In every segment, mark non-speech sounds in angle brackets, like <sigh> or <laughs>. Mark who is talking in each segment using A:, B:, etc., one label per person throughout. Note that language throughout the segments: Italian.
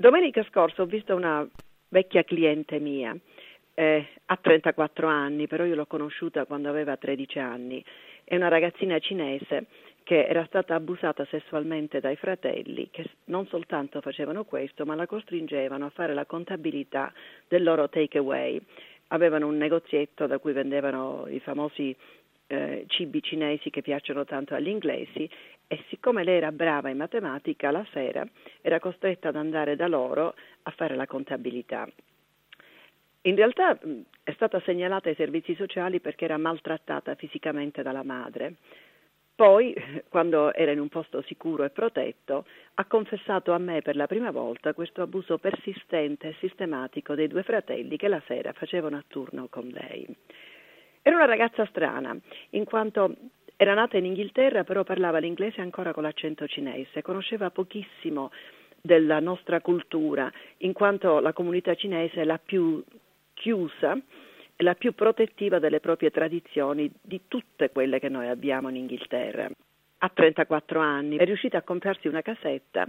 A: Domenica scorsa ho visto una vecchia cliente mia, eh, ha 34 anni, però io l'ho conosciuta quando aveva 13 anni, è una ragazzina cinese che era stata abusata sessualmente dai fratelli che non soltanto facevano questo, ma la costringevano a fare la contabilità del loro takeaway. Avevano un negozietto da cui vendevano i famosi eh, cibi cinesi che piacciono tanto agli inglesi e siccome lei era brava in matematica, la sera era costretta ad andare da loro a fare la contabilità. In realtà è stata segnalata ai servizi sociali perché era maltrattata fisicamente dalla madre. Poi, <laughs> quando era in un posto sicuro e protetto, ha confessato a me per la prima volta questo abuso persistente e sistematico dei due fratelli che la sera facevano a turno con lei. Era una ragazza strana, in quanto era nata in Inghilterra, però parlava l'inglese ancora con l'accento cinese, conosceva pochissimo della nostra cultura, in quanto la comunità cinese è la più chiusa e la più protettiva delle proprie tradizioni di tutte quelle che noi abbiamo in Inghilterra. Ha 34 anni, è riuscita a comprarsi una casetta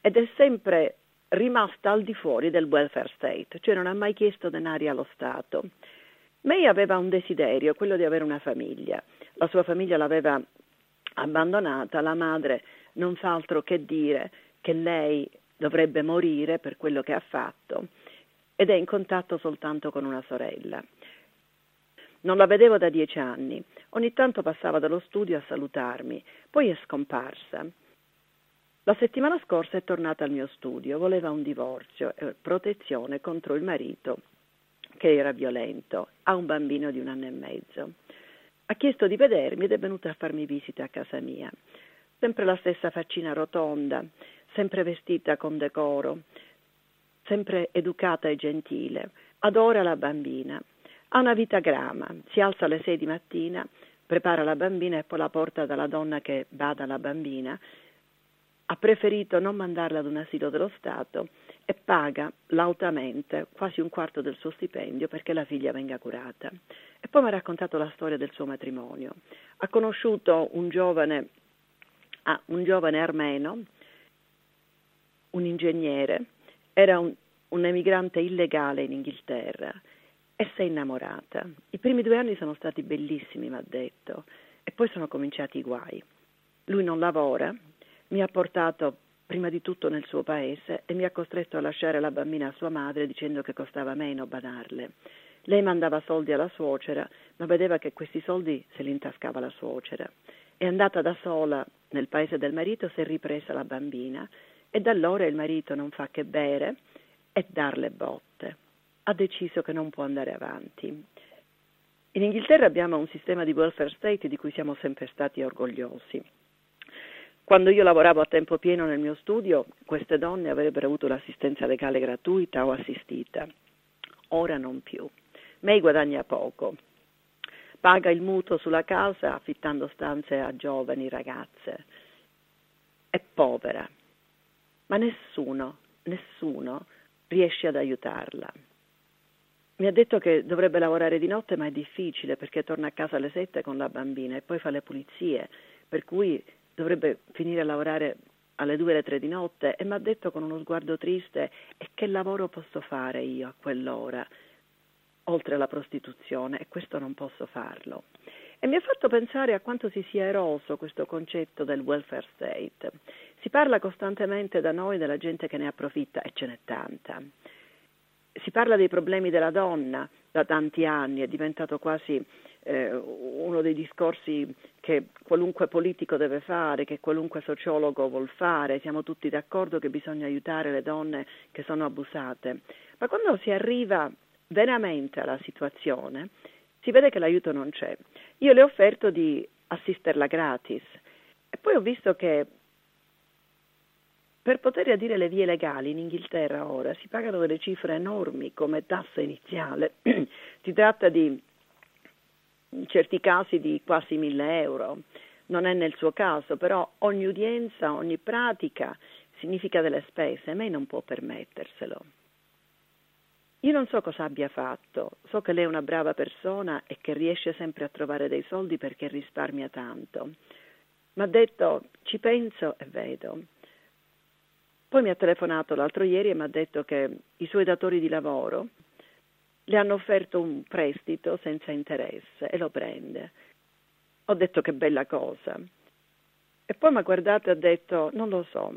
A: ed è sempre rimasta al di fuori del welfare state, cioè non ha mai chiesto denari allo Stato. May aveva un desiderio, quello di avere una famiglia. La sua famiglia l'aveva abbandonata, la madre non fa altro che dire che lei dovrebbe morire per quello che ha fatto ed è in contatto soltanto con una sorella. Non la vedevo da dieci anni, ogni tanto passava dallo studio a salutarmi, poi è scomparsa. La settimana scorsa è tornata al mio studio, voleva un divorzio e protezione contro il marito che era violento, ha un bambino di un anno e mezzo. Ha chiesto di vedermi ed è venuta a farmi visita a casa mia. Sempre la stessa faccina rotonda, sempre vestita con decoro, sempre educata e gentile. Adora la bambina. Ha una vita grama, si alza alle sei di mattina, prepara la bambina e poi la porta dalla donna che bada la bambina. Ha preferito non mandarla ad un asilo dello Stato e paga lautamente quasi un quarto del suo stipendio perché la figlia venga curata. E poi mi ha raccontato la storia del suo matrimonio. Ha conosciuto un giovane, ah, un giovane armeno, un ingegnere, era un, un emigrante illegale in Inghilterra e si è innamorata. I primi due anni sono stati bellissimi, mi ha detto, e poi sono cominciati i guai. Lui non lavora, mi ha portato prima di tutto nel suo paese e mi ha costretto a lasciare la bambina a sua madre dicendo che costava meno badarle. Lei mandava soldi alla suocera, ma vedeva che questi soldi se li intascava la suocera. È andata da sola nel paese del marito, si è ripresa la bambina e da allora il marito non fa che bere e darle botte. Ha deciso che non può andare avanti. In Inghilterra abbiamo un sistema di welfare state di cui siamo sempre stati orgogliosi. Quando io lavoravo a tempo pieno nel mio studio, queste donne avrebbero avuto l'assistenza legale gratuita o assistita. Ora non più. May guadagna poco. Paga il mutuo sulla casa affittando stanze a giovani ragazze. È povera. Ma nessuno, nessuno riesce ad aiutarla. Mi ha detto che dovrebbe lavorare di notte, ma è difficile perché torna a casa alle sette con la bambina e poi fa le pulizie, per cui dovrebbe finire a lavorare alle due alle tre di notte e mi ha detto con uno sguardo triste e che lavoro posso fare io a quell'ora oltre alla prostituzione e questo non posso farlo. E mi ha fatto pensare a quanto si sia eroso questo concetto del welfare state. Si parla costantemente da noi della gente che ne approfitta e ce n'è tanta. Si parla dei problemi della donna da tanti anni, è diventato quasi eh, uno dei discorsi che qualunque politico deve fare, che qualunque sociologo vuol fare, siamo tutti d'accordo che bisogna aiutare le donne che sono abusate, ma quando si arriva veramente alla situazione si vede che l'aiuto non c'è. Io le ho offerto di assisterla gratis. E poi ho visto che per poter adire le vie legali in Inghilterra ora si pagano delle cifre enormi come tassa iniziale, <clears throat> si tratta di in certi casi di quasi mille euro. Non è nel suo caso, però ogni udienza, ogni pratica significa delle spese, e lei non può permetterselo. Io non so cosa abbia fatto, so che lei è una brava persona e che riesce sempre a trovare dei soldi perché risparmia tanto. Ma ha detto ci penso e vedo. Poi mi ha telefonato l'altro ieri e mi ha detto che i suoi datori di lavoro le hanno offerto un prestito senza interesse e lo prende. Ho detto che bella cosa. E poi mi ha guardato e ha detto, non lo so,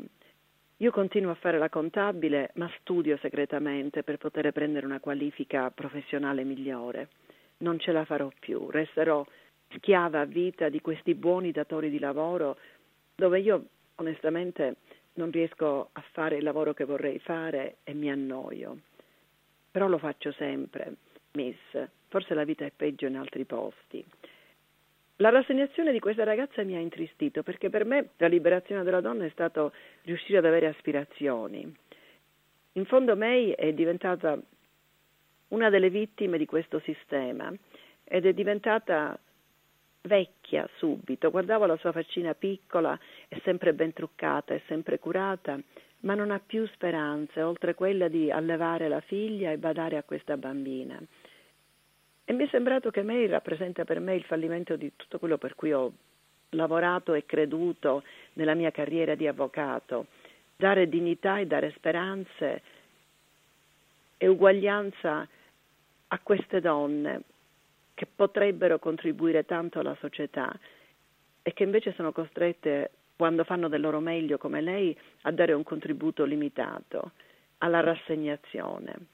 A: io continuo a fare la contabile, ma studio segretamente per poter prendere una qualifica professionale migliore. Non ce la farò più, resterò schiava a vita di questi buoni datori di lavoro dove io onestamente non riesco a fare il lavoro che vorrei fare e mi annoio. Però lo faccio sempre, miss. Forse la vita è peggio in altri posti. La rassegnazione di questa ragazza mi ha intristito perché per me la liberazione della donna è stato riuscire ad avere aspirazioni. In fondo May è diventata una delle vittime di questo sistema ed è diventata vecchia subito, guardavo la sua faccina piccola, è sempre ben truccata, è sempre curata, ma non ha più speranze oltre quella di allevare la figlia e badare a questa bambina. E mi è sembrato che May rappresenta per me il fallimento di tutto quello per cui ho lavorato e creduto nella mia carriera di avvocato, dare dignità e dare speranze e uguaglianza a queste donne che potrebbero contribuire tanto alla società e che invece sono costrette, quando fanno del loro meglio come lei, a dare un contributo limitato alla rassegnazione.